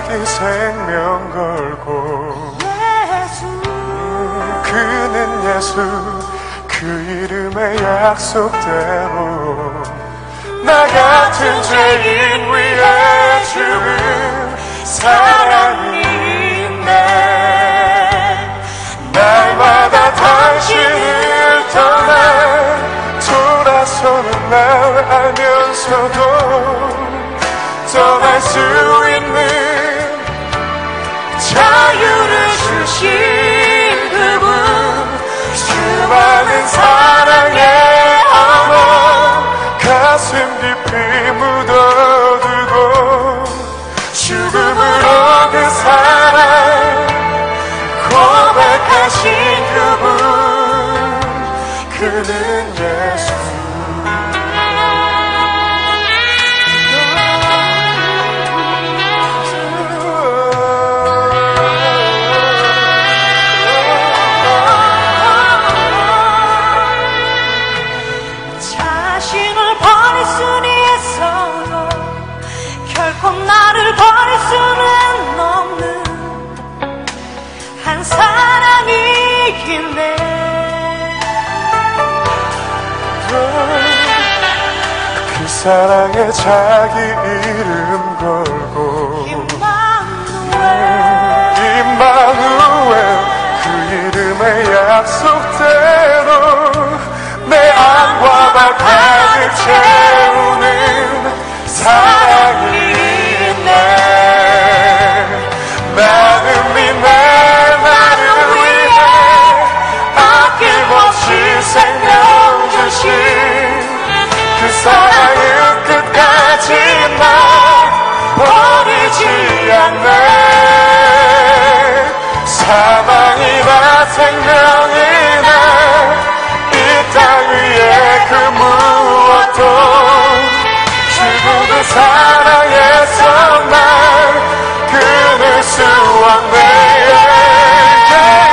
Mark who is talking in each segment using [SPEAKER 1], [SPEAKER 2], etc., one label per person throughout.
[SPEAKER 1] 자기 생명 걸고 그는 예수 그 이름의 약속대로 나 같은 죄인 위해 죽은 사랑이 있네 날마다 당신을 떠나 돌아서는 날 알면서도 떠날 수 있는 주신 그분 수많은 사랑의 언어 가슴 깊이 묻어두고 죽음으로 그 사랑 고백하신 그분 그는 사랑에 자기 이름 걸고
[SPEAKER 2] 임마누엘
[SPEAKER 1] 그 이름의 약속대로 내 안과 발 가득 채우는 사랑이 생명이나 이땅 위에 그 무엇도 그 사랑에서 날 끊을 수 없네. 나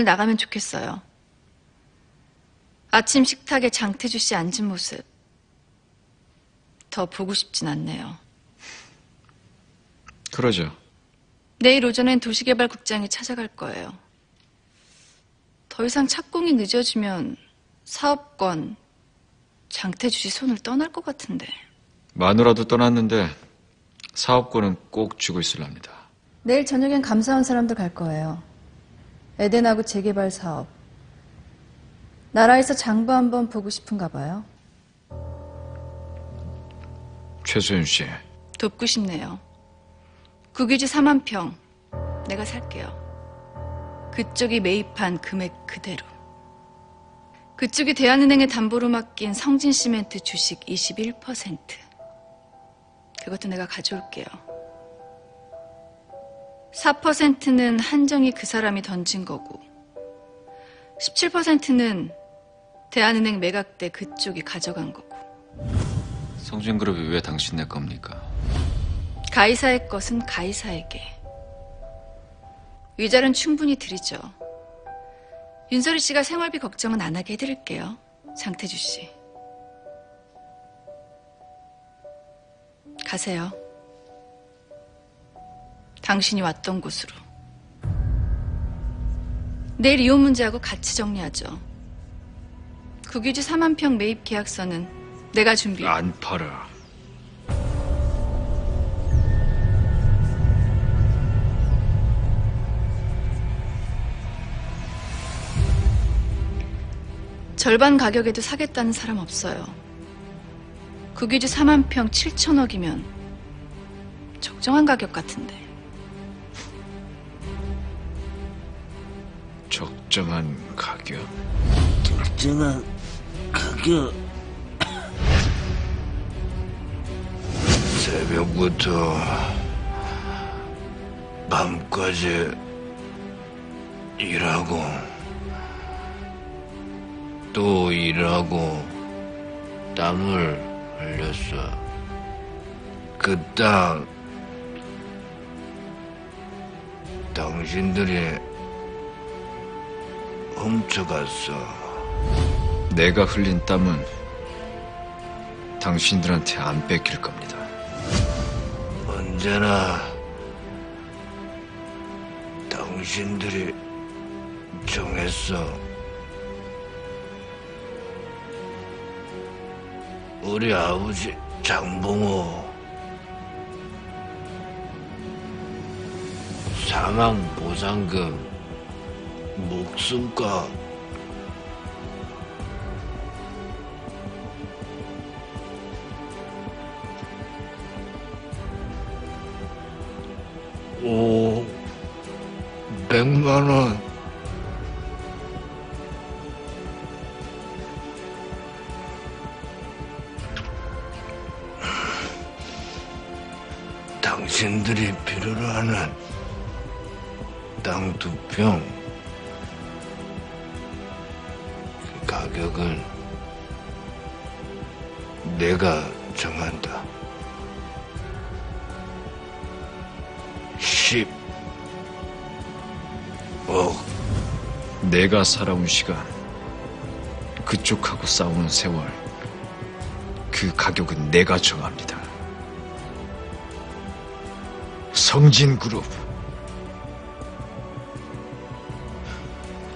[SPEAKER 3] 오늘 나가면 좋겠어요. 아침 식탁에 장태주 씨 앉은 모습 더 보고 싶진 않네요.
[SPEAKER 4] 그러죠.
[SPEAKER 3] 내일 오전엔 도시개발국장이 찾아갈 거예요. 더 이상 착공이 늦어지면 사업권 장태주 씨 손을 떠날 것 같은데.
[SPEAKER 4] 마누라도 떠났는데 사업권은 꼭 쥐고 있으랍니다.
[SPEAKER 5] 내일 저녁엔 감사원 사람들 갈 거예요. 에덴하고 재개발 사업. 나라에서 장부 한번 보고 싶은가 봐요.
[SPEAKER 4] 최소연 씨,
[SPEAKER 3] 돕고 싶네요. 국유지 4만 평 내가 살게요. 그쪽이 매입한 금액 그대로. 그쪽이 대한은행에 담보로 맡긴 성진시멘트 주식 21%. 그것도 내가 가져올게요. 4%는 한정이 그 사람이 던진 거고, 17%는 대한은행 매각 때 그쪽이 가져간 거고.
[SPEAKER 4] 성진그룹이 왜 당신네 겁니까?
[SPEAKER 3] 가이사의 것은 가이사에게. 위자료는 충분히 드리죠. 윤소리 씨가 생활비 걱정은 안 하게 해드릴게요. 장태주 씨. 가세요. 당신이 왔던 곳으로. 내일 이혼 문제하고 같이 정리하죠. 국유지 4만 평 매입 계약서는 내가 준비.
[SPEAKER 4] 안 팔아.
[SPEAKER 3] 절반 가격에도 사겠다는 사람 없어요. 국유지 4만 평 7천억이면 적정한 가격 같은데.
[SPEAKER 4] 적정한 가격.
[SPEAKER 6] 적정한 가격 새벽부터 밤까지 일하고 또 일하고 땀을 흘렸어. 그땀 당신들이 훔쳐갔어.
[SPEAKER 4] 내가 흘린 땀은 당신들한테 안 뺏길 겁니다.
[SPEAKER 6] 언제나 당신들이 정했어. 우리 아버지 장봉호 사망 보상금 목숨과 오, 백만 원. 당신들이 필요로 하는 땅두 평. 그 가격은 내가 정한다. 10. 억.
[SPEAKER 4] 내가 살아온 시간, 그쪽하고 싸우는 세월, 그 가격은 내가 정합니다. 성진그룹.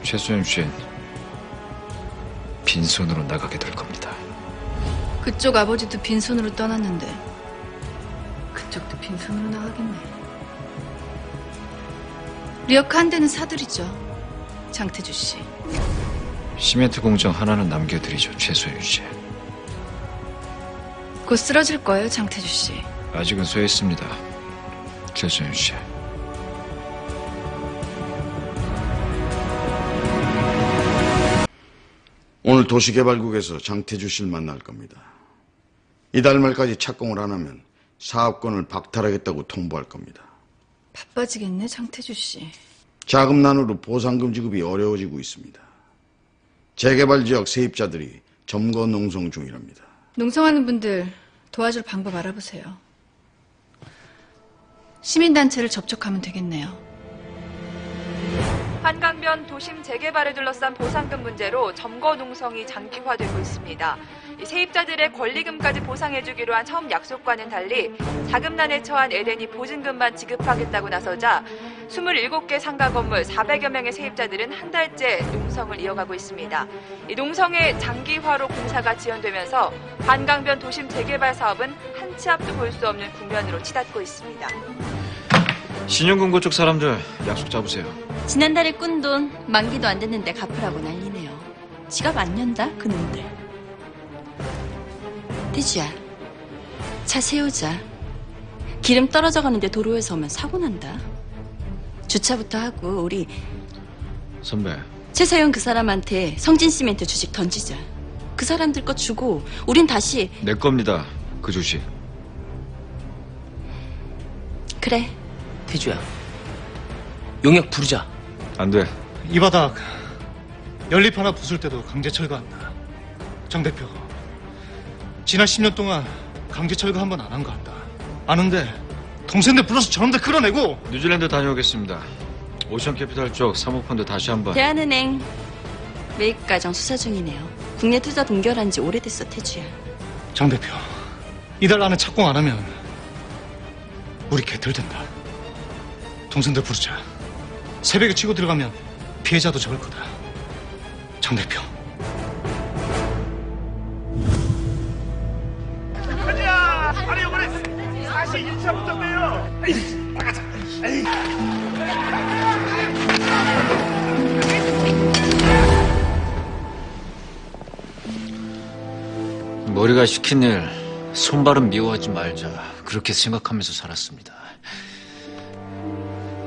[SPEAKER 4] 최소연 씨는 빈손으로 나가게 될 겁니다.
[SPEAKER 3] 그쪽 아버지도 빈손으로 떠났는데 그쪽도 빈손으로 나가겠네. 리어카 한 대는 사드리죠. 장태주 씨.
[SPEAKER 4] 시멘트 공장 하나는 남겨드리죠, 최소연 씨.
[SPEAKER 3] 곧 쓰러질 거예요, 장태주 씨.
[SPEAKER 4] 아직은 서 있습니다, 최소연 씨.
[SPEAKER 7] 오늘 도시개발국에서 장태주 씨를 만날 겁니다. 이달 말까지 착공을 안 하면 사업권을 박탈하겠다고 통보할 겁니다.
[SPEAKER 3] 바빠지겠네, 장태주 씨.
[SPEAKER 7] 자금 난으로 보상금 지급이 어려워지고 있습니다. 재개발 지역 세입자들이 점거 농성 중이랍니다.
[SPEAKER 3] 농성하는 분들 도와줄 방법 알아보세요. 시민단체를 접촉하면 되겠네요.
[SPEAKER 8] 한강변 도심 재개발을 둘러싼 보상금 문제로 점거 농성이 장기화되고 있습니다. 이 세입자들의 권리금까지 보상해주기로 한 처음 약속과는 달리 자금난에 처한 에덴이 보증금만 지급하겠다고 나서자 27개 상가 건물 400여 명의 세입자들은 한 달째 농성을 이어가고 있습니다. 이 농성의 장기화로 공사가 지연되면서 한강변 도심 재개발 사업은 한 치 앞도 볼 수 없는 국면으로 치닫고 있습니다.
[SPEAKER 4] 신용금고 쪽 사람들 약속 잡으세요.
[SPEAKER 9] 지난달에 꾼 돈 만기도 안 됐는데 갚으라고 난리네요. 지갑 안 연다 그놈들. 태주야, 차 세우자. 기름 떨어져 가는데 도로에서 오면 사고 난다. 주차부터 하고 우리
[SPEAKER 4] 선배,
[SPEAKER 9] 최세영 그 사람한테 성진 시멘트 주식 던지자. 그 사람들 거 주고 우린 다시
[SPEAKER 4] 내 겁니다, 그 주식.
[SPEAKER 9] 그래.
[SPEAKER 10] 태주야 용역 부르자
[SPEAKER 4] 안 돼.
[SPEAKER 11] 이 바닥 연립 하나 부술 때도 강제 철거한다. 정 대표, 지난 10년 동안 강제 철거 한 번 안 한 거 안다. 아는데 동생들 불러서 저놈들 끌어내고
[SPEAKER 4] 뉴질랜드 다녀오겠습니다. 오션 캐피탈 쪽 사모펀드 다시 한번.
[SPEAKER 9] 대한은행 매입 과정 수사 중이네요. 국내 투자 동결한 지 오래됐어, 태주야.
[SPEAKER 11] 장 대표, 이달 안에 착공 안 하면 우리 개털 된다. 동생들 부르자. 새벽에 치고 들어가면 피해자도 적을 거다. 장 대표.
[SPEAKER 4] 머리가 시킨 일 손발은 미워하지 말자 그렇게 생각하면서 살았습니다.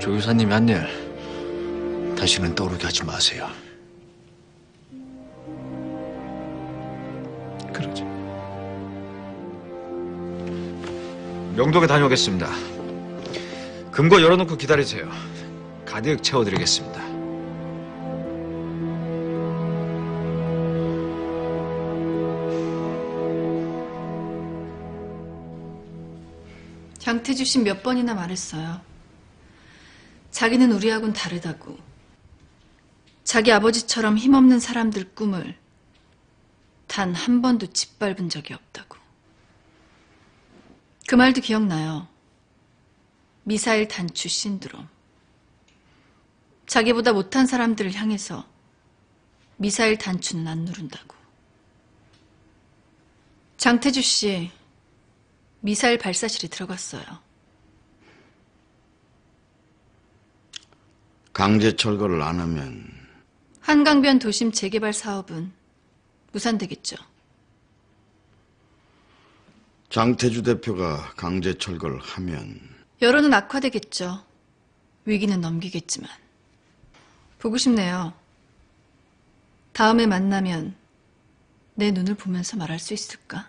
[SPEAKER 4] 조 유사님이 한 일 다시는 떠오르게 하지 마세요.
[SPEAKER 11] 그러지.
[SPEAKER 4] 명동에 다녀오겠습니다. 금고 열어놓고 기다리세요. 가득 채워드리겠습니다.
[SPEAKER 3] 장태주 씨 몇 번이나 말했어요. 자기는 우리하고는 다르다고. 자기 아버지처럼 힘없는 사람들 꿈을 단 한 번도 짓밟은 적이 없다고. 그 말도 기억나요. 미사일 단추 신드롬. 자기보다 못한 사람들을 향해서 미사일 단추는 안 누른다고. 장태주 씨, 미사일 발사실에 들어갔어요.
[SPEAKER 7] 강제 철거를 안 하면
[SPEAKER 3] 한강변 도심 재개발 사업은 무산되겠죠.
[SPEAKER 7] 장태주 대표가 강제 철거를 하면
[SPEAKER 3] 여론은 악화되겠죠. 위기는 넘기겠지만. 보고 싶네요. 다음에 만나면 내 눈을 보면서 말할 수 있을까?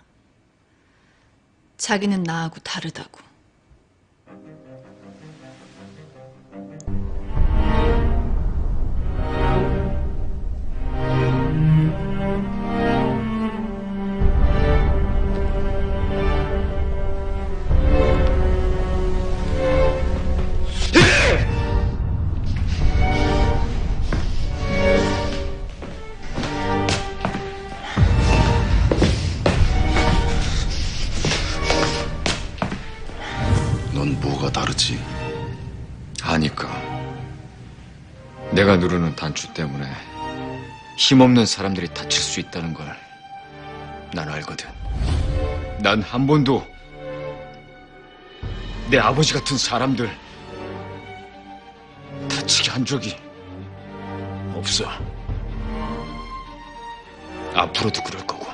[SPEAKER 3] 자기는 나하고 다르다고.
[SPEAKER 4] 내가 누르는 단추 때문에 힘없는 사람들이 다칠 수 있다는 걸 난 알거든. 난 한 번도 내 아버지 같은 사람들 다치게 한 적이 없어. 앞으로도 그럴 거고.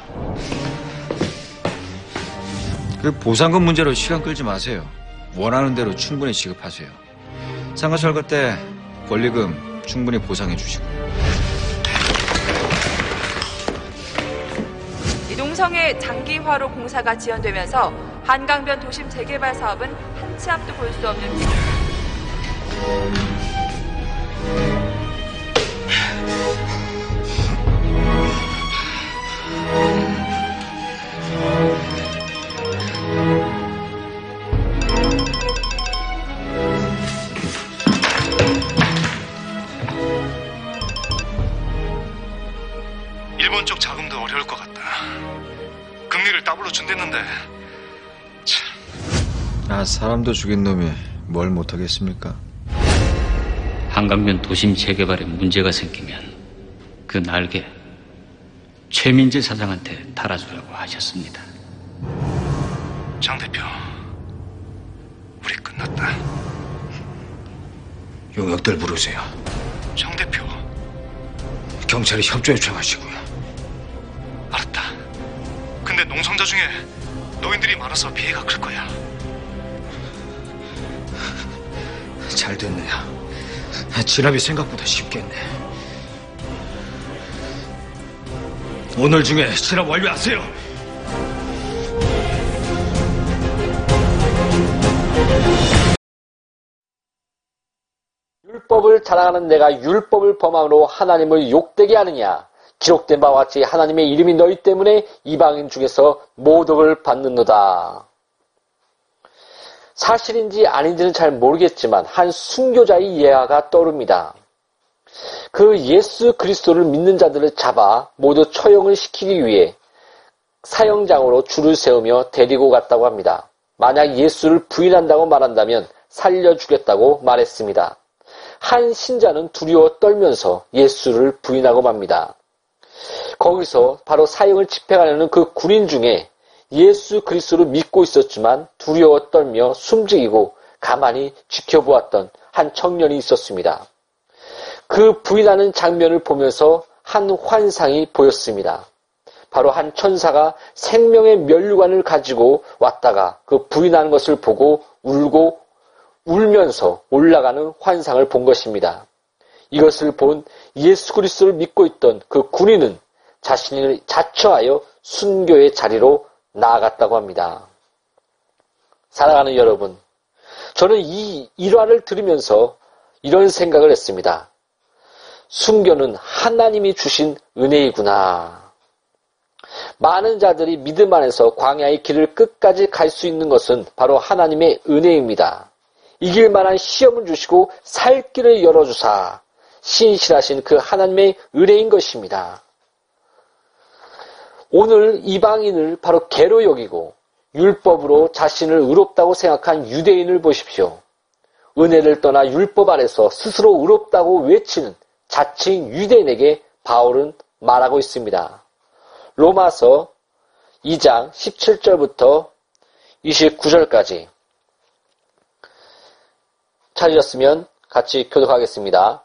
[SPEAKER 4] 그 보상금 문제로 시간 끌지 마세요. 원하는 대로 충분히 지급하세요. 상가 철거 때 권리금 충분히 보상해 주시고.
[SPEAKER 8] 이 농성의 장기화로 공사가 지연되면서 한강변 도심 재개발 사업은 한치 앞도 볼 수 없는
[SPEAKER 4] 사람도 죽인 놈이 뭘 못하겠습니까?
[SPEAKER 12] 한강변 도심 재개발에 문제가 생기면 그 날개 최민재 사장한테 달아주라고 하셨습니다.
[SPEAKER 11] 장 대표, 우리 끝났다.
[SPEAKER 4] 용역들 부르세요.
[SPEAKER 11] 장 대표,
[SPEAKER 4] 경찰에 협조 요청하시고요.
[SPEAKER 11] 알았다. 근데 농성자 중에 노인들이 많아서 피해가 클 거야.
[SPEAKER 4] 잘 됐네요. 진압이 생각보다 쉽겠네. 오늘 중에 진압 완료하세요.
[SPEAKER 13] 율법을 자랑하는 내가 율법을 범함으로 하나님을 욕되게 하느냐? 기록된 바와 같이 하나님의 이름이 너희 때문에 이방인 중에서 모독을 받는도다. 사실인지 아닌지는 잘 모르겠지만 한 순교자의 예화가 떠오릅니다. 그 예수 그리스도를 믿는 자들을 잡아 모두 처형을 시키기 위해 사형장으로 줄을 세우며 데리고 갔다고 합니다. 만약 예수를 부인한다고 말한다면 살려주겠다고 말했습니다. 한 신자는 두려워 떨면서 예수를 부인하고 맙니다. 거기서 바로 사형을 집행하려는 그 군인 중에 예수 그리스도를 믿고 있었지만 두려워 떨며 숨죽이고 가만히 지켜보았던 한 청년이 있었습니다. 그 부인하는 장면을 보면서 한 환상이 보였습니다. 바로 한 천사가 생명의 면류관을 가지고 왔다가 그 부인하는 것을 보고 울고 울면서 올라가는 환상을 본 것입니다. 이것을 본 예수 그리스도를 믿고 있던 그 군인은 자신을 자처하여 순교의 자리로 나아갔다고 합니다. 사랑하는 여러분, 저는 이 일화를 들으면서 이런 생각을 했습니다. 순교는 하나님이 주신 은혜이구나. 많은 자들이 믿음 안에서 광야의 길을 끝까지 갈 수 있는 것은 바로 하나님의 은혜입니다. 이길 만한 시험을 주시고 살 길을 열어주사 신실하신 그 하나님의 은혜인 것입니다. 오늘 이방인을 바로 개로 여기고 율법으로 자신을 의롭다고 생각한 유대인을 보십시오. 은혜를 떠나 율법 아래서 스스로 의롭다고 외치는 자칭 유대인에게 바울은 말하고 있습니다. 로마서 2장 17절부터 29절까지 찾으셨으면 같이 교독하겠습니다.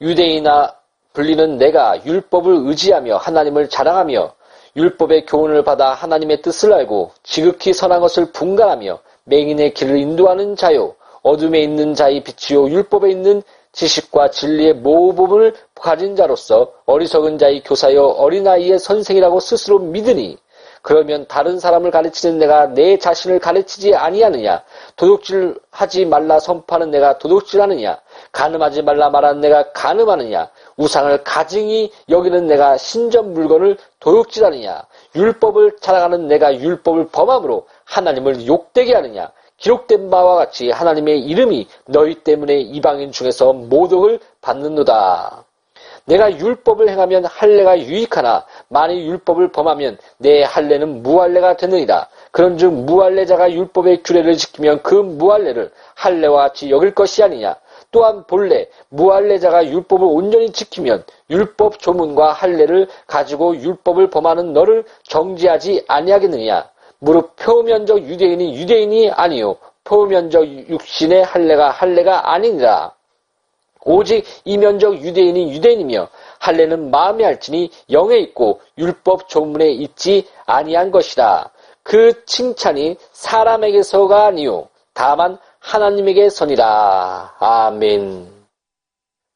[SPEAKER 13] 유대인이나 불리는 내가 율법을 의지하며 하나님을 자랑하며 율법의 교훈을 받아 하나님의 뜻을 알고 지극히 선한 것을 분간하며 맹인의 길을 인도하는 자요 어둠에 있는 자의 빛이요 율법에 있는 지식과 진리의 모범을 가진 자로서 어리석은 자의 교사여 어린아이의 선생이라고 스스로 믿으니 그러면 다른 사람을 가르치는 내가 내 자신을 가르치지 아니하느냐? 도둑질하지 말라 선포하는 내가 도둑질하느냐? 가늠하지 말라 말하는 내가 가늠하느냐 우상을 가증히 여기는 내가 신전 물건을 도둑질하느냐 율법을 자랑하는 내가 율법을 범함으로 하나님을 욕되게 하느냐 기록된 바와 같이 하나님의 이름이 너희 때문에 이방인 중에서 모독을 받는도다. 내가 율법을 행하면 할례가 유익하나 만일 율법을 범하면 내 할례는 무할례가 되느니라. 그런즉 무할례자가 율법의 규례를 지키면 그 무할례를 할례와 같이 여길 것이 아니냐. 또한 본래 무할례자가 율법을 온전히 지키면 율법 조문과 할례를 가지고 율법을 범하는 너를 정지하지 아니하겠느냐. 무릇 표면적 유대인이 유대인이 아니요 표면적 육신의 할례가 할례가 아니니라. 오직 이면적 유대인이 유대인이며 할례는 마음에 할지니 영에 있고 율법 조문에 있지 아니한 것이다. 그 칭찬이 사람에게서가 아니요 다만 하나님에게 선이라. 아멘.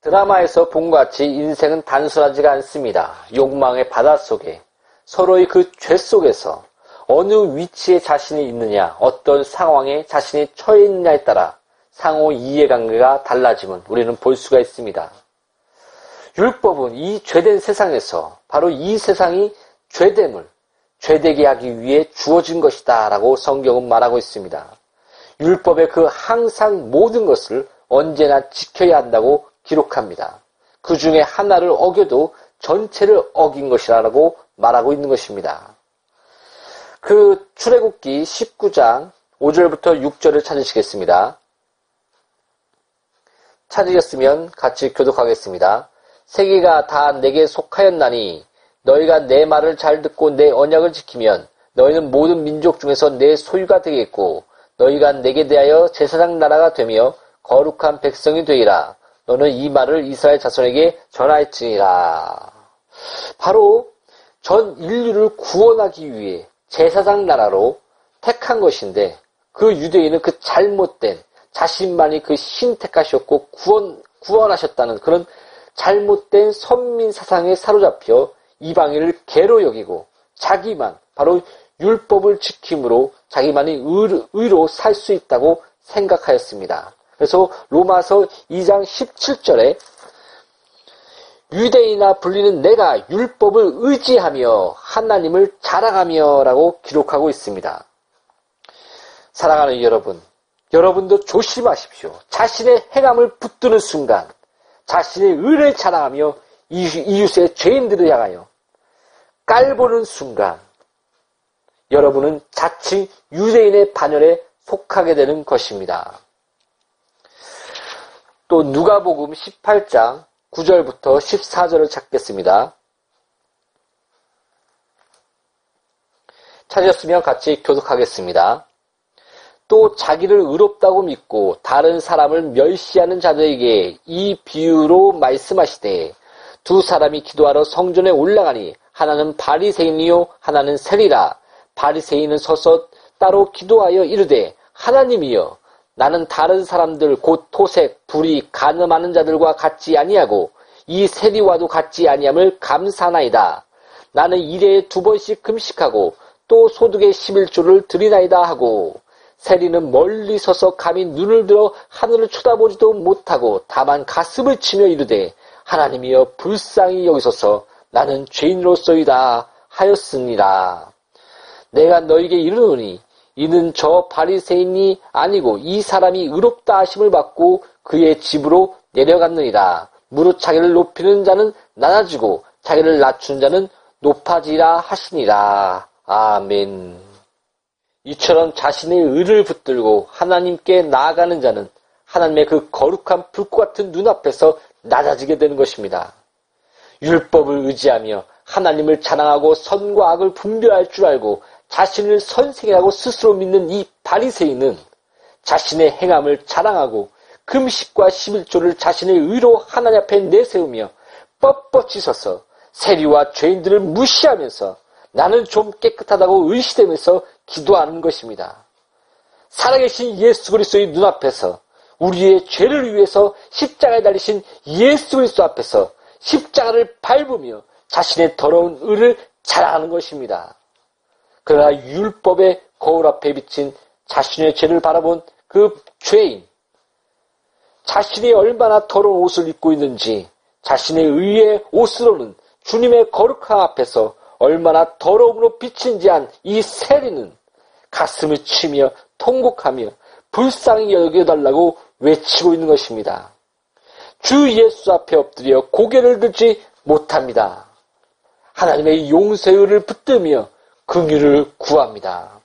[SPEAKER 13] 드라마에서 본 것 같이 인생은 단순하지가 않습니다. 욕망의 바다 속에 서로의 그 죄 속에서 어느 위치에 자신이 있느냐, 어떤 상황에 자신이 처해 있느냐에 따라 상호 이해관계가 달라짐을 우리는 볼 수가 있습니다. 율법은 이 죄된 세상에서 바로 이 세상이 죄됨을 죄되게 하기 위해 주어진 것이다 라고 성경은 말하고 있습니다. 율법의 그 항상 모든 것을 언제나 지켜야 한다고 기록합니다. 그 중에 하나를 어겨도 전체를 어긴 것이라고 말하고 있는 것입니다. 그 출애굽기 19장 5절부터 6절을 찾으시겠습니다. 찾으셨으면 같이 교독하겠습니다. 세계가 다 내게 속하였나니 너희가 내 말을 잘 듣고 내 언약을 지키면 너희는 모든 민족 중에서 내 소유가 되겠고 너희가 내게 대하여 제사장 나라가 되며 거룩한 백성이 되리라. 너는 이 말을 이스라엘 자손에게 전하였지니라. 바로 전 인류를 구원하기 위해 제사장 나라로 택한 것인데 그 유대인은 그 잘못된 자신만이 그 신 택하셨고 구원 구원하셨다는 그런 잘못된 선민 사상에 사로잡혀 이방인을 개로 여기고 자기만 바로 율법을 지킴으로 자기만이 의로 살 수 있다고 생각하였습니다. 그래서 로마서 2장 17절에 유대인이나 불리는 내가 율법을 의지하며 하나님을 자랑하며 라고 기록하고 있습니다. 사랑하는 여러분, 여러분도 조심하십시오. 자신의 행함을 붙드는 순간 자신의 의를 자랑하며 이웃- 이웃의 죄인들을 향하여 깔보는 순간 여러분은 자칭 유대인의 반열에 속하게 되는 것입니다. 또 누가복음 18장 9절부터 14절을 찾겠습니다. 찾으셨으면 같이 교독하겠습니다. 또 자기를 의롭다고 믿고 다른 사람을 멸시하는 자들에게 이 비유로 말씀하시되 두 사람이 기도하러 성전에 올라가니 하나는 바리새인이요 하나는 세리라 바리새인은 서서 따로 기도하여 이르되 하나님이여 나는 다른 사람들 곧 토색 불이 가늠하는 자들과 같지 아니하고 이 세리와도 같지 아니함을 감사나이다 나는 일에 두 번씩 금식하고 또 소득의 11조를 드리나이다 하고 세리는 멀리 서서 감히 눈을 들어 하늘을 쳐다보지도 못하고 다만 가슴을 치며 이르되 하나님이여 불쌍히 여기소서 나는 죄인으로서이다 하였습니다. 내가 너에게 이르노니 이는 저 바리새인이 아니고 이 사람이 의롭다 하심을 받고 그의 집으로 내려갔느니라. 무릇 자기를 높이는 자는 낮아지고 자기를 낮춘 자는 높아지라 하시니라. 아멘. 이처럼 자신의 의를 붙들고 하나님께 나아가는 자는 하나님의 그 거룩한 불꽃 같은 눈앞에서 낮아지게 되는 것입니다. 율법을 의지하며 하나님을 자랑하고 선과 악을 분별할 줄 알고 자신을 선생이라고 스스로 믿는 이 바리새인은 자신의 행함을 자랑하고 금식과 11조를 자신의 의로 하나님 앞에 내세우며 뻣뻣이 서서 세리와 죄인들을 무시하면서 나는 좀 깨끗하다고 의시되면서 기도하는 것입니다. 살아계신 예수 그리스도의 눈앞에서 우리의 죄를 위해서 십자가에 달리신 예수 그리스도 앞에서 십자가를 밟으며 자신의 더러운 의를 자랑하는 것입니다. 그러나 율법의 거울 앞에 비친 자신의 죄를 바라본 그 죄인, 자신이 얼마나 더러운 옷을 입고 있는지 자신의 의의 옷으로는 주님의 거룩함 앞에서 얼마나 더러움으로 비친지 한 이 세리는 가슴을 치며 통곡하며 불쌍히 여겨달라고 외치고 있는 것입니다. 주 예수 앞에 엎드려 고개를 들지 못합니다. 하나님의 용서의를 붙들며 긍휼을 구합니다.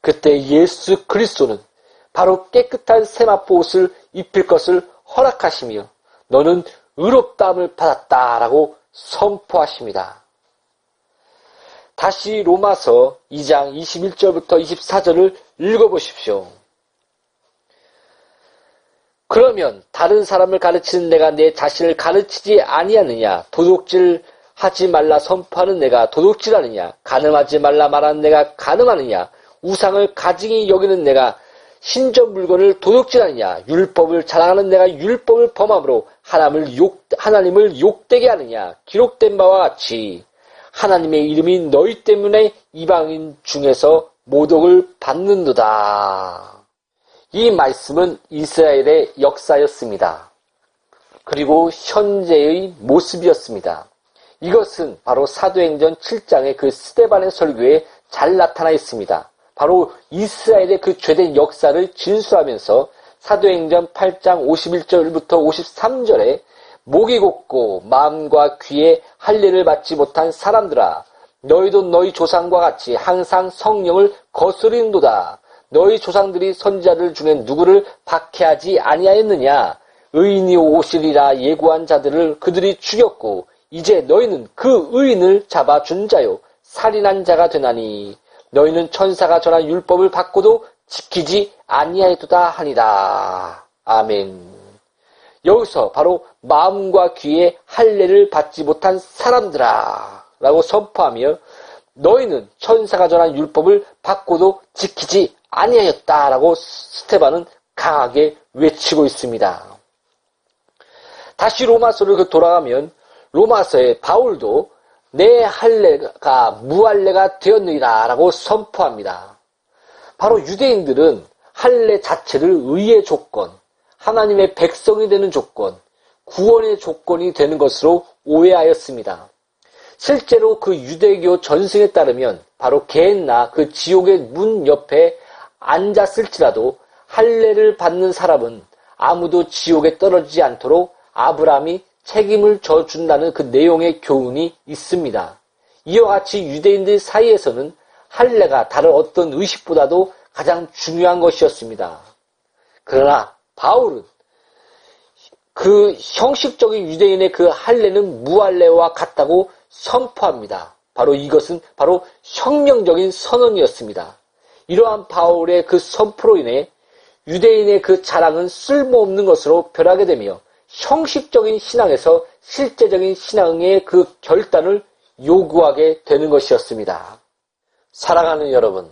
[SPEAKER 13] 그때 예수 그리스도는 바로 깨끗한 세마포 옷을 입힐 것을 허락하시며 너는 의롭다함을 받았다라고 선포하십니다. 다시 로마서 2장 21절부터 24절을 읽어보십시오. 그러면 다른 사람을 가르치는 내가 내 자신을 가르치지 아니하느냐? 도둑질 하지 말라 선포하는 내가 도둑질하느냐? 가늠하지 말라 말하는 내가 가늠하느냐? 우상을 가증히 여기는 내가 신전 물건을 도둑질하느냐? 율법을 자랑하는 내가 율법을 범함으로 하나님을 욕 하나님을 욕되게 하느냐? 기록된 바와 같이 하나님의 이름이 너희 때문에 이방인 중에서 모독을 받는도다. 이 말씀은 이스라엘의 역사였습니다. 그리고 현재의 모습이었습니다. 이것은 바로 사도행전 7장의 그 스테반의 설교에 잘 나타나 있습니다. 바로 이스라엘의 그 죄된 역사를 진수하면서 사도행전 8장 51절부터 53절에 목이 곧고 마음과 귀에 할례를 받지 못한 사람들아 너희도 너희 조상과 같이 항상 성령을 거스린도다. 너희 조상들이 선지자들 중에 누구를 박해하지 아니하였느냐? 의인이 오시리라 예고한 자들을 그들이 죽였고 이제 너희는 그 의인을 잡아 준 자요 살인한 자가 되나니 너희는 천사가 전한 율법을 받고도 지키지 아니하였도다 하니라. 아멘. 여기서 바로 마음과 귀에 할례를 받지 못한 사람들아 라고 선포하며 너희는 천사가 전한 율법을 받고도 지키지 아니하였다 라고 스테반은 강하게 외치고 있습니다. 다시 로마서를 그 돌아가면 로마서의 바울도 내 할례가 무할례가 되었느니라라고 선포합니다. 바로 유대인들은 할례 자체를 의의 조건, 하나님의 백성이 되는 조건, 구원의 조건이 되는 것으로 오해하였습니다. 실제로 그 유대교 전승에 따르면 바로 개나 그 지옥의 문 옆에 앉았을지라도 할례를 받는 사람은 아무도 지옥에 떨어지지 않도록 아브라함이 책임을 져준다는 그 내용의 교훈이 있습니다. 이와 같이 유대인들 사이에서는 할례가 다른 어떤 의식보다도 가장 중요한 것이었습니다. 그러나 바울은 그 형식적인 유대인의 그 할례는 무할례와 같다고 선포합니다. 바로 이것은 바로 혁명적인 선언이었습니다. 이러한 바울의 그 선포로 인해 유대인의 그 자랑은 쓸모없는 것으로 변하게 되며 형식적인 신앙에서 실제적인 신앙의 그 결단을 요구하게 되는 것이었습니다. 사랑하는 여러분,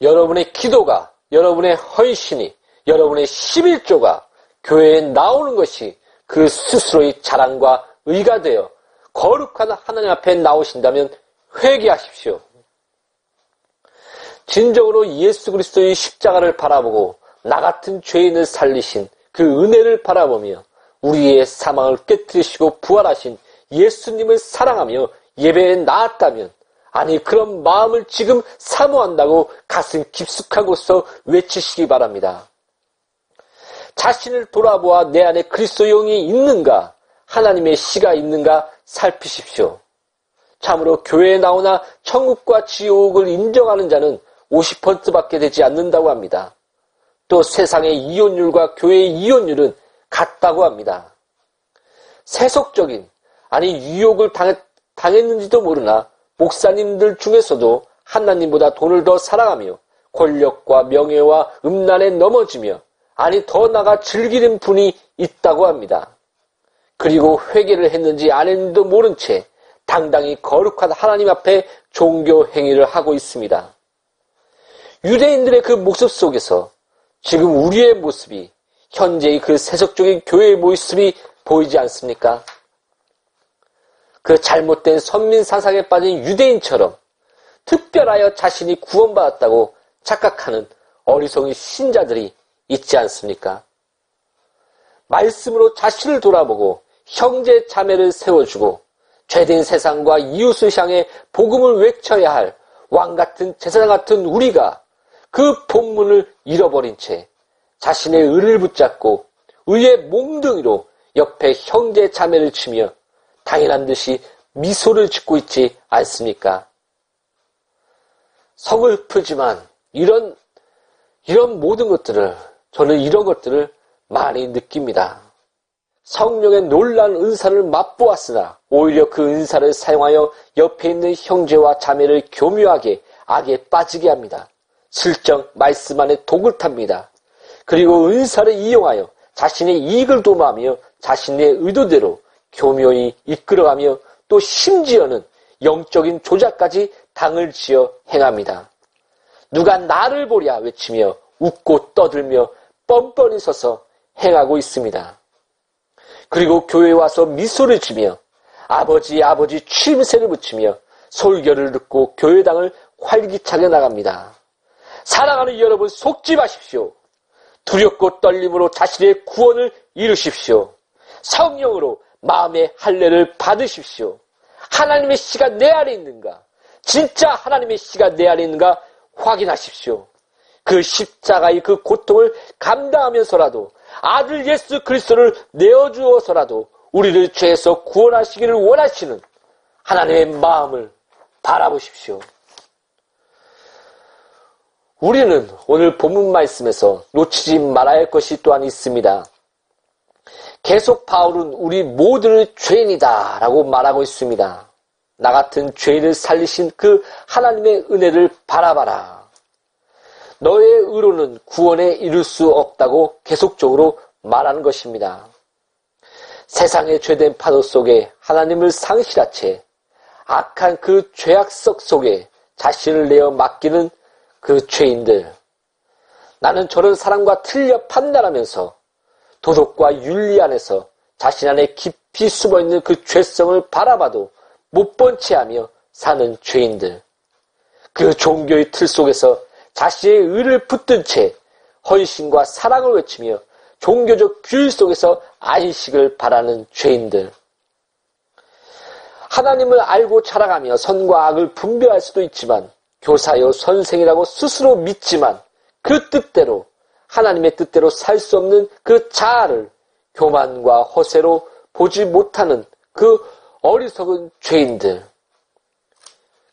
[SPEAKER 13] 여러분의 기도가, 여러분의 헌신이, 여러분의 11조가 교회에 나오는 것이 그 스스로의 자랑과 의가 되어 거룩한 하나님 앞에 나오신다면 회개하십시오. 진정으로 예수 그리스도의 십자가를 바라보고 나 같은 죄인을 살리신 그 은혜를 바라보며 우리의 사망을 깨뜨리시고 부활하신 예수님을 사랑하며 예배에 나았다면 아니 그런 마음을 지금 사모한다고 가슴 깊숙하고서 외치시기 바랍니다. 자신을 돌아보아 내 안에 그리스도 영이 있는가 하나님의 씨가 있는가 살피십시오. 참으로 교회에 나오나 천국과 지옥을 인정하는 자는 50%밖에 되지 않는다고 합니다. 또 세상의 이혼율과 교회의 이혼율은 같다고 합니다. 세속적인 아니 유혹을 당했, 당했는지도 모르나 목사님들 중에서도 하나님보다 돈을 더 사랑하며 권력과 명예와 음란에 넘어지며 아니 더 나가 즐기는 분이 있다고 합니다. 그리고 회개를 했는지 안 했는지도 모른 채 당당히 거룩한 하나님 앞에 종교 행위를 하고 있습니다. 유대인들의 그 모습 속에서 지금 우리의 모습이 현재의 그 세속적인 교회의 모습이 보이지 않습니까? 그 잘못된 선민 사상에 빠진 유대인처럼 특별하여 자신이 구원받았다고 착각하는 어리석은 신자들이 있지 않습니까? 말씀으로 자신을 돌아보고 형제 자매를 세워주고 죄된 세상과 이웃을 향해 복음을 외쳐야 할 왕 같은 제사장 같은 우리가 그 본문을 잃어버린 채 자신의 의를 붙잡고 의의 몽둥이로 옆에 형제 자매를 치며 당연한 듯이 미소를 짓고 있지 않습니까? 서글프지만 이런 이런 모든 것들을 저는 이런 것들을 많이 느낍니다. 성령의 놀란 은사를 맛보았으나 오히려 그 은사를 사용하여 옆에 있는 형제와 자매를 교묘하게 악에 빠지게 합니다. 슬쩍 말씀 안에 독을 탑니다. 그리고 은사를 이용하여 자신의 이익을 도모하며 자신의 의도대로 교묘히 이끌어가며 또 심지어는 영적인 조작까지 당을 지어 행합니다. 누가 나를 보랴 외치며 웃고 떠들며 뻔뻔히 서서 행하고 있습니다. 그리고 교회에 와서 미소를 지며 아버지 아버지 취임새를 붙이며 솔교를 듣고 교회당을 활기차게 나갑니다. 사랑하는 여러분 속지 마십시오. 두렵고 떨림으로 자신의 구원을 이루십시오. 성령으로 마음의 할례를 받으십시오. 하나님의 씨가 내 안에 있는가? 진짜 하나님의 씨가 내 안에 있는가 확인하십시오. 그 십자가의 그 고통을 감당하면서라도 아들 예수 그리스도를 내어주어서라도 우리를 죄에서 구원하시기를 원하시는 하나님의 마음을 바라보십시오. 우리는 오늘 본문 말씀에서 놓치지 말아야 할 것이 또한 있습니다. 계속 바울은 우리 모두를 죄인이다 라고 말하고 있습니다. 나 같은 죄인을 살리신 그 하나님의 은혜를 바라봐라. 너의 의로는 구원에 이를 수 없다고 계속적으로 말하는 것입니다. 세상의 죄된 파도 속에 하나님을 상실한 채 악한 그 죄악석 속에 자신을 내어 맡기는 그 죄인들. 나는 저런 사람과 틀려 판단하면서 도덕과 윤리 안에서 자신 안에 깊이 숨어 있는 그 죄성을 바라봐도 못 본 채 하며 사는 죄인들. 그 종교의 틀 속에서 자신의 의를 붙든 채 헌신과 사랑을 외치며 종교적 규율 속에서 안식을 바라는 죄인들. 하나님을 알고 자라가며 선과 악을 분별할 수도 있지만 교사여 선생이라고 스스로 믿지만 그 뜻대로 하나님의 뜻대로 살 수 없는 그 자아를 교만과 허세로 보지 못하는 그 어리석은 죄인들.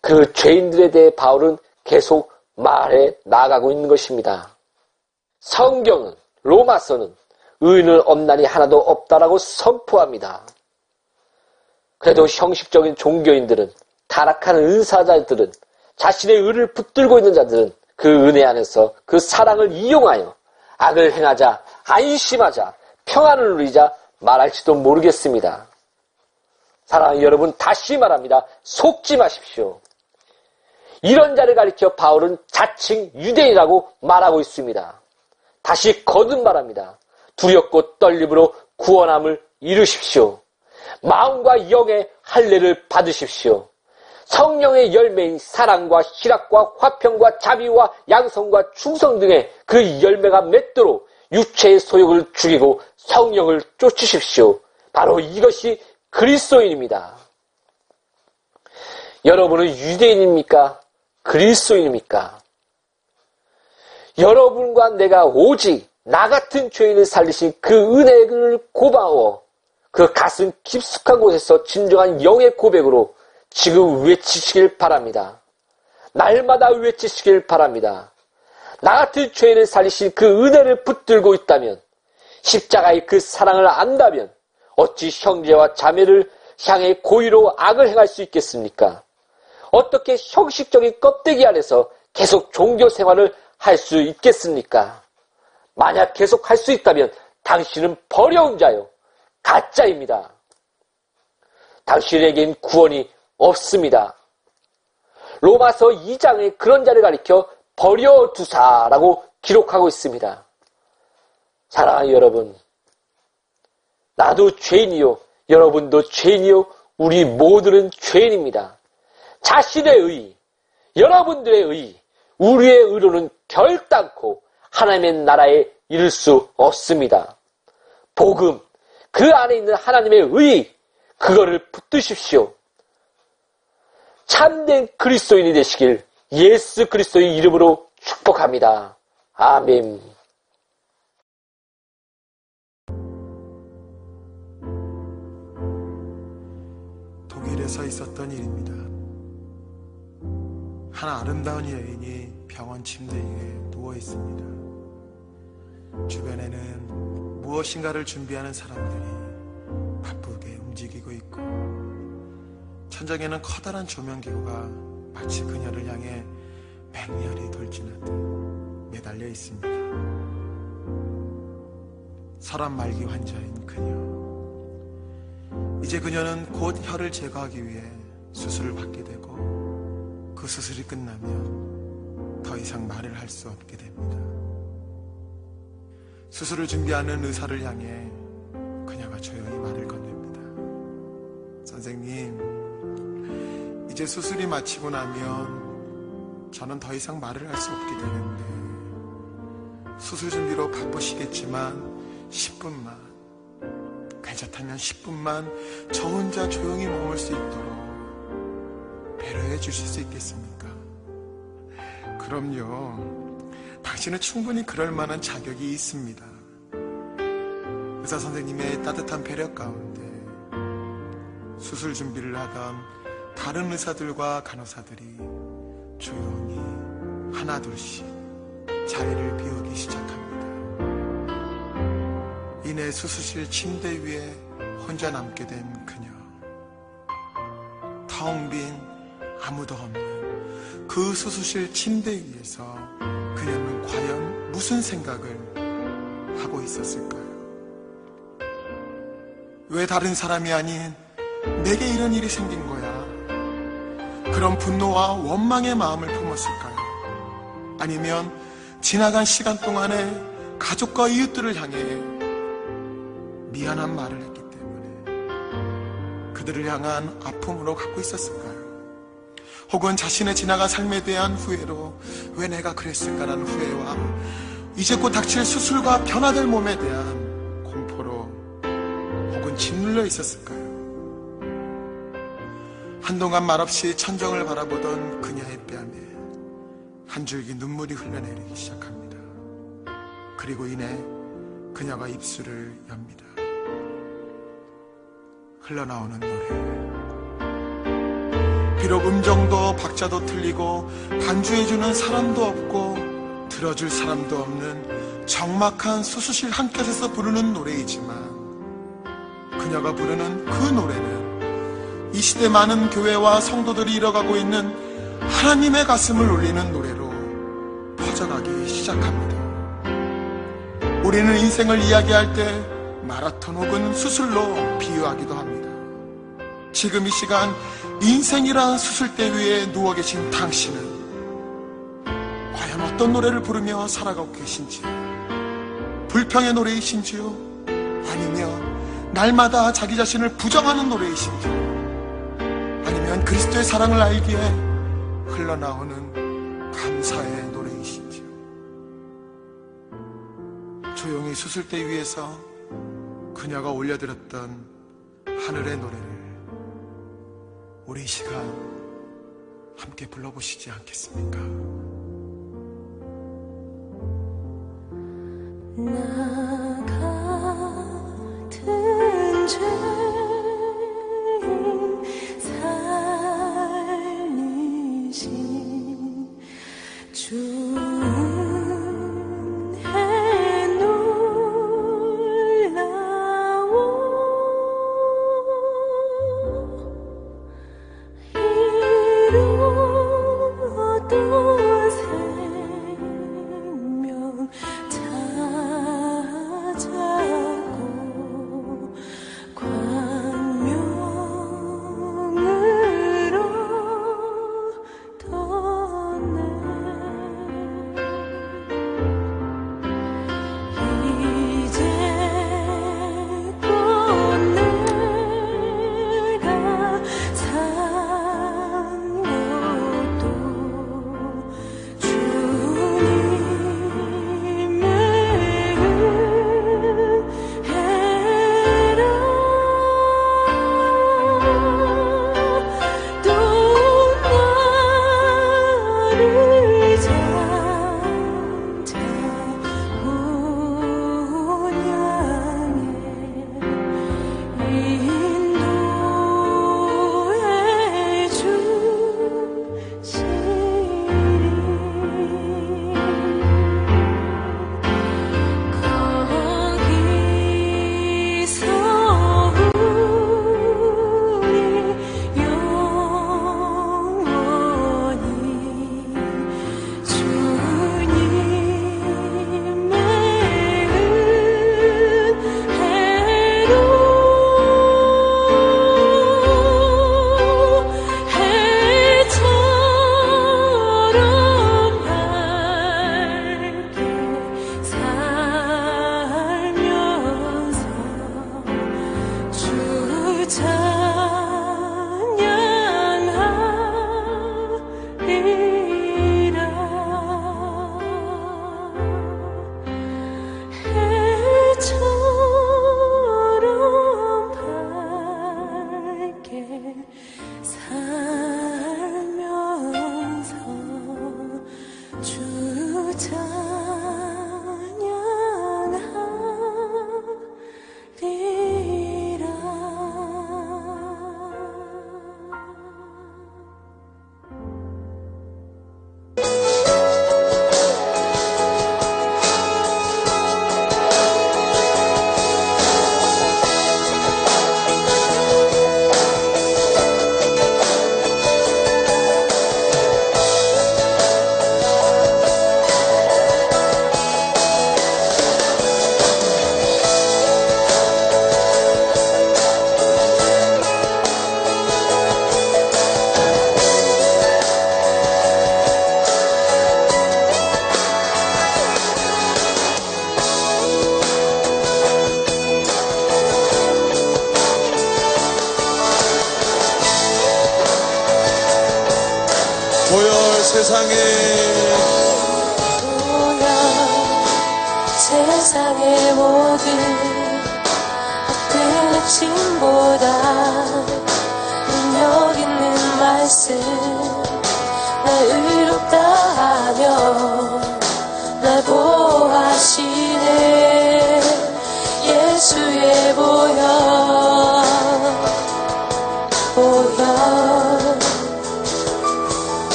[SPEAKER 13] 그 죄인들에 대해 바울은 계속 말해 나가고 있는 것입니다. 성경은, 로마서는 의인은 없나니 하나도 없다라고 선포합니다. 그래도 형식적인 종교인들은, 타락한 은사자들은, 자신의 의를 붙들고 있는 자들은 그 은혜 안에서 그 사랑을 이용하여 악을 행하자, 안심하자, 평안을 누리자 말할지도 모르겠습니다. 사랑하는 여러분, 다시 말합니다. 속지 마십시오. 이런 자를 가리켜 바울은 자칭 유대인이라고 말하고 있습니다. 다시 거듭 말합니다. 두렵고 떨림으로 구원함을 이루십시오. 마음과 영의 할례를 받으십시오. 성령의 열매인 사랑과 희락과 화평과 자비와 양성과 충성 등의 그 열매가 맺도록 육체의 소욕을 죽이고 성령을 쫓으십시오. 바로 이것이 그리스도인입니다. 여러분은 유대인입니까? 그리스도인입니까? 여러분과 내가 오직 나 같은 죄인을 살리신 그 은혜를 고마워 그 가슴 깊숙한 곳에서 진정한 영의 고백으로 지금 외치시길 바랍니다. 날마다 외치시길 바랍니다. 나 같은 죄인을 살리신 그 은혜를 붙들고 있다면 십자가의 그 사랑을 안다면 어찌 형제와 자매를 향해 고의로 악을 행할 수 있겠습니까? 어떻게 형식적인 껍데기 안에서 계속 종교 생활을 할 수 있겠습니까? 만약 계속 할 수 있다면 당신은 버려운 자요. 가짜입니다. 당신에겐 구원이 없습니다. 로마서 2장에 그런 자를 가리켜 버려두사라고 기록하고 있습니다. 사랑하는 여러분, 나도 죄인이요. 여러분도 죄인이요. 우리 모두는 죄인입니다. 자신의 의, 여러분들의 의, 우리의 의로는 결단코 하나님의 나라에 이를 수 없습니다. 복음, 그 안에 있는 하나님의 의, 그거를 붙드십시오. 참된 그리스도인이 되시길 예수 그리스도의 이름으로 축복합니다. 아멘.
[SPEAKER 14] 독일에서 있었던 일입니다. 한 아름다운 여인이 병원 침대 위에 누워 있습니다. 주변에는 무엇인가를 준비하는 사람들이 바쁘게 움직이고 있고, 천장에는 커다란 조명기구가 마치 그녀를 향해 맹렬히 돌진하듯 매달려 있습니다. 서랍 말기 환자인 그녀. 이제 그녀는 곧 혀를 제거하기 위해 수술을 받게 되고 그 수술이 끝나면 더 이상 말을 할 수 없게 됩니다. 수술을 준비하는 의사를 향해 그녀가 조용히 말을 건넵니다. 선생님, 이제 수술이 마치고 나면 저는 더 이상 말을 할 수 없게 되는데 수술 준비로 바쁘시겠지만 10분만 괜찮다면 10분만 저 혼자 조용히 머물 수 있도록 배려해 주실 수 있겠습니까? 그럼요. 당신은 충분히 그럴 만한 자격이 있습니다. 의사 선생님의 따뜻한 배려 가운데 수술 준비를 하던 다른 의사들과 간호사들이 조용히 하나둘씩 자리를 비우기 시작합니다. 이내 수술실 침대 위에 혼자 남게 된 그녀. 텅 빈 아무도 없는 그 수술실 침대 위에서 그녀는 과연 무슨 생각을 하고 있었을까요? 왜 다른 사람이 아닌 내게 이런 일이 생긴 거야? 그런 분노와 원망의 마음을 품었을까요? 아니면 지나간 시간 동안에 가족과 이웃들을 향해 미안한 말을 했기 때문에 그들을 향한 아픔으로 갖고 있었을까요? 혹은 자신의 지나간 삶에 대한 후회로 왜 내가 그랬을까라는 후회와 이제 곧 닥칠 수술과 변화될 몸에 대한 공포로 혹은 짓눌려 있었을까요? 한동안 말없이 천정을 바라보던 그녀의 뺨에 한 줄기 눈물이 흘러내리기 시작합니다.
[SPEAKER 15] 그리고 이내 그녀가 입술을 엽니다. 흘러나오는 노래. 비록 음정도 박자도 틀리고 반주해주는 사람도 없고 들어줄 사람도 없는 적막한 수수실 한 켠에서 부르는 노래이지만 그녀가 부르는 그 노래는 이 시대 많은 교회와 성도들이 잃어가고 있는 하나님의 가슴을 울리는 노래로 퍼져가기 시작합니다. 우리는 인생을 이야기할 때 마라톤 혹은 수술로 비유하기도 합니다. 지금 이 시간 인생이란 수술대 위에 누워 계신 당신은 과연 어떤 노래를 부르며 살아가고 계신지 불평의 노래이신지요? 아니면 날마다 자기 자신을 부정하는 노래이신지요? 아니면 그리스도의 사랑을 알기에 흘러나오는 감사의 노래이신지요? 조용히 수술대 위에서 그녀가 올려드렸던 하늘의 노래를 우리 이 시간 함께 불러보시지 않겠습니까?
[SPEAKER 16] 주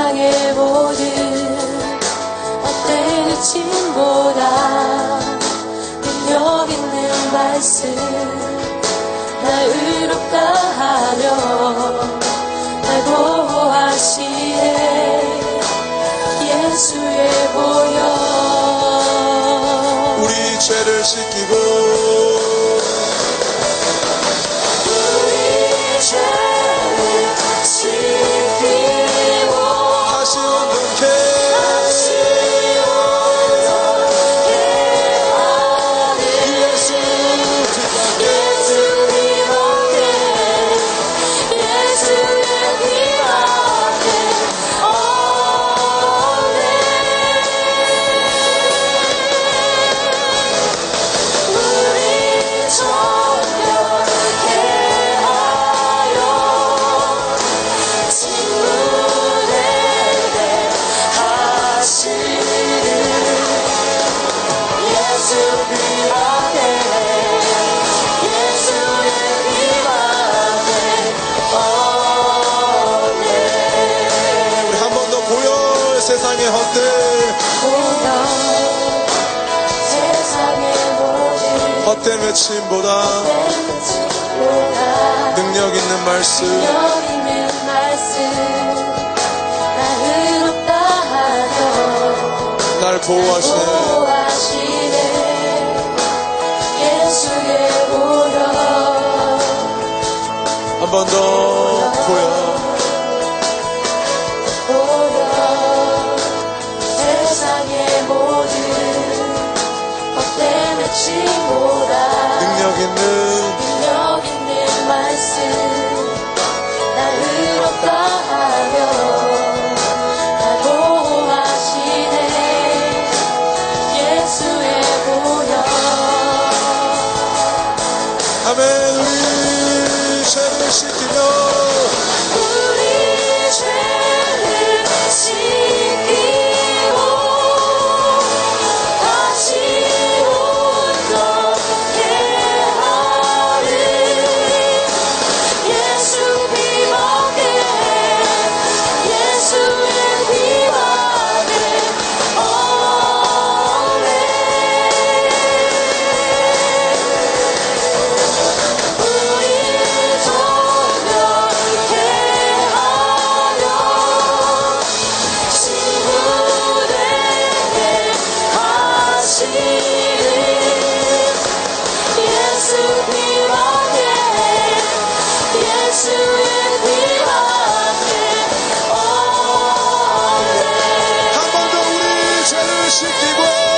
[SPEAKER 16] 세상의 모든 헛되는 짐보다 능력 있는 말씀 나 의롭다 하며
[SPEAKER 15] 외침보다 능력 있는 말씀. 날 보호하시네.
[SPEAKER 16] 예수의 보혈
[SPEAKER 15] 한번 더 보여. Amen. 是你吗